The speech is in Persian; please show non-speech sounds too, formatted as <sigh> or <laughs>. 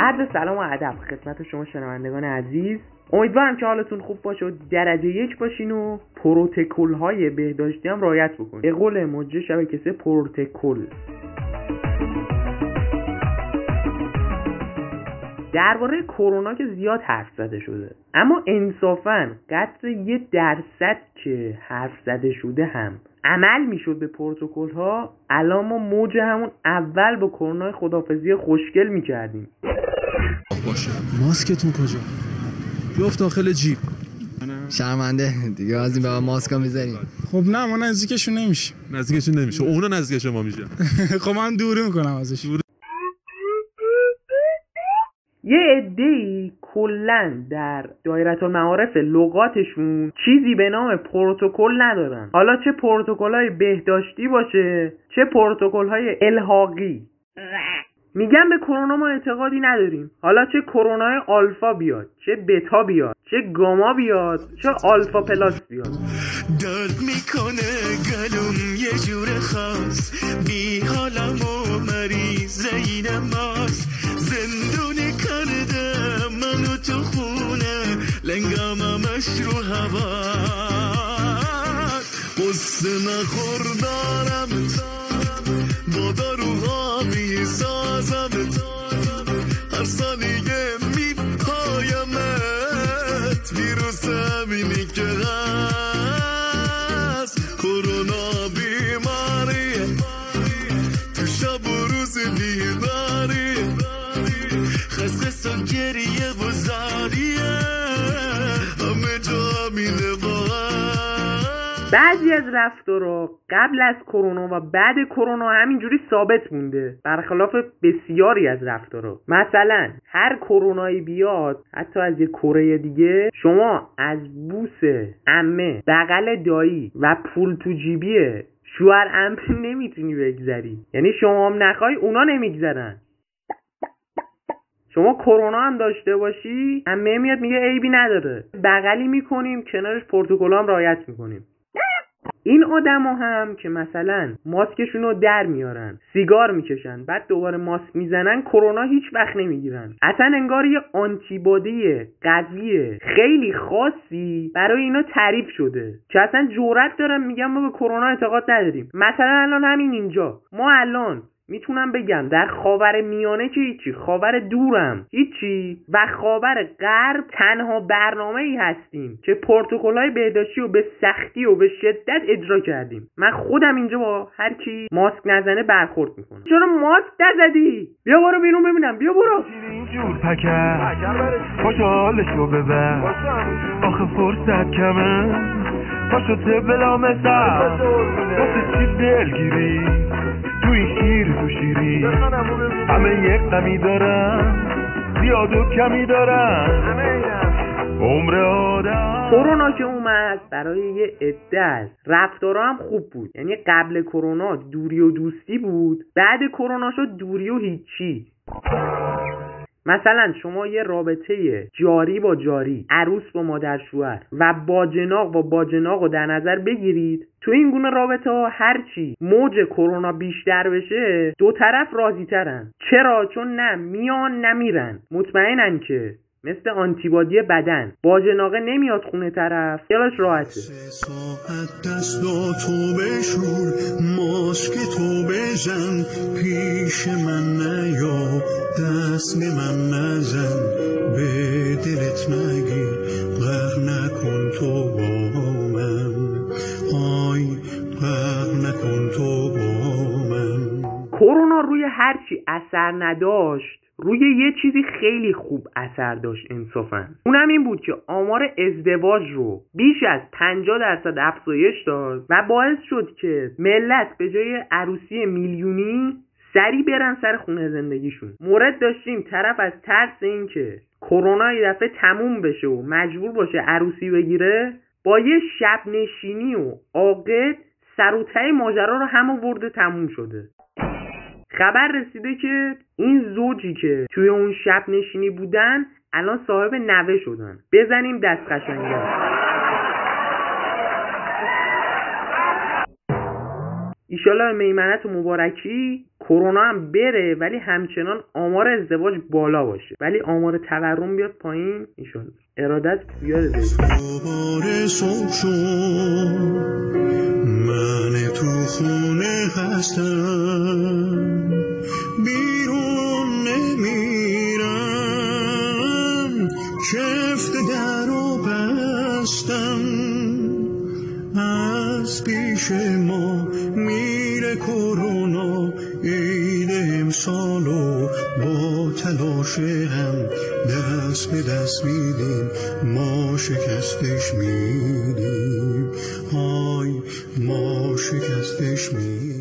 عرض سلام و ادب. خدمت شما شنوندگان عزیز. امیدوارم که حالتون خوب باشه و درجه یک باشین و پروتکل های بهداشتی هم رعایت بکنین. به قول مجری شبکه سه پروتکل. درباره کرونا که زیاد حرف زده شده. اما انصافا قدر یه درصد که حرف زده شده هم عمل می‌شد به پروتکل ها الان ما موج همون اول با کرونا خدافزی خوشگل می‌کردیم. باشه. ماسکتون کجا؟ جفت داخل جیب. شرمنده. دیگه از این به ماسکا می‌ذاریم. خب نه ما نزدیکشون نمیشیم. <laughs> نزدیکشون نمیشه. اونا نزدیک شما میشه خب من دوری می‌کنم ازش. یه عده‌ای کلا در دایره المعارف لغاتشون چیزی به نام پروتکل ندارن. حالا چه پروتکل های بهداشتی باشه چه پروتکل های الحاقی. میگن به کرونا ما اعتقادی نداریم. حالا چه کرونا آلفا بیاد چه بتا بیاد چه گاما بیاد چه آلفا پلاس بیاد. درد می‌کنه گلوم یه جور خاص. بی حالم و مریض این ماست. زندونی کرده منو تو خونه. لنگم همش رو هوا. قصه نخور دارم. با داروها می‌سازم. گریه و زاریه همه جا همینه بعضی از رفتارا قبل از کرونا و بعد کرونا همینجوری ثابت مونده. برخلاف بسیاری از رفتارا. مثلا هر کرونایی بیاد حتی از یه کره دیگه شما از بوس امه بغل دایی و پول تو جیبیه. شوهر ام <laughs> نمی‌تونی بگذری. یعنی شما هم نخوای اونا نمیگذرن. شما کرونا هم داشته باشی؟ امه میاد میگه عیبی نداره. بغلی می‌کنیم کنارش پروتکل هم رعایت می‌کنیم. این آدما هم که مثلا ماسکشون رو در میارن سیگار می‌کشن بعد دوباره ماسک می‌زنن کرونا هیچ وقت نمی‌گیرن. اصلا انگار یه آنتیبادی قوی خیلی خاصی برای اینا تعریف شده. که اصلا جورت دارن میگن ما به کرونا اعتقاد نداریم. مثلا الان همین اینجا. ما الان می‌تونم بگم در خاور میانه که هیچی خاور دورم هیچی و خاور غرب تنها برنامه ای هستیم که پروتکل های بهداشتی رو به سختی و به شدت اجرا کردیم. من خودم اینجا با هر کی ماسک نزنه برخورد می‌کنم. چرا ماسک نزدی؟ بیا برو بیرون ببینم. بیا برو. اینجور پکر خوشحالشو ببر. آخه فرصت کمه. پاشو بلا مثل؟ چی دلگیری؟ شیر تو شیری. همه یک قمی دارن زیاد و کمی دارن. عمر آدم. کرونا که اومد برای یه عده از رفتارا هم خوب بود. یعنی قبل کرونا دوری و دوستی بود بعد کرونا شد دوری و هیچی. مثلا شما یه رابطه جاری با جاری عروس با مادر شوهر و باجناق با باجناق رو در نظر بگیرید تو این گونه رابطه ها هرچی موج کرونا بیشتر بشه دو طرف راضی ترن. چرا؟ چون نه میان نمیرن. مطمئنن که مثل آنتیبادی بدن. باجناقه نمیاد خونه طرف. خیالش راحته. ساعت دستاتو بشور ماسک تو بزن. پیش من نیا دست به من نزن. به دلت نگیر غرق نکن تو با هرچی اثر نداشت روی یه چیزی خیلی خوب اثر داشت انصافا. اونم این بود که آمار ازدواج رو بیش از 50 درصد افزایش داد و باعث شد که ملت به جای عروسی میلیونی سری برن سر خونه زندگیشون. مورد داشتیم طرف از ترس این که کرونا یه دفعه تموم بشه و مجبور باشه عروسی بگیره با یه شب نشینی و عاقد سر ماجرا رو هم ورده تموم شده. خبر رسیده که این زوجی که توی اون شب نشینی بودن الان صاحب نوه شدن. بزنیم دست قشنگه ایشالا میمنت و مبارکی کرونا هم بره ولی همچنان آمار ازدواج بالا باشه. ولی آمار تورم بیاد پایین ایشون ارادت بیاد من تو خونه هستم. بستم از پیش ما میره کرونا. عید امسالو با تلاش هم دست به دست میدیم. ما شکستش میدیم. های ما شکستش میدیم.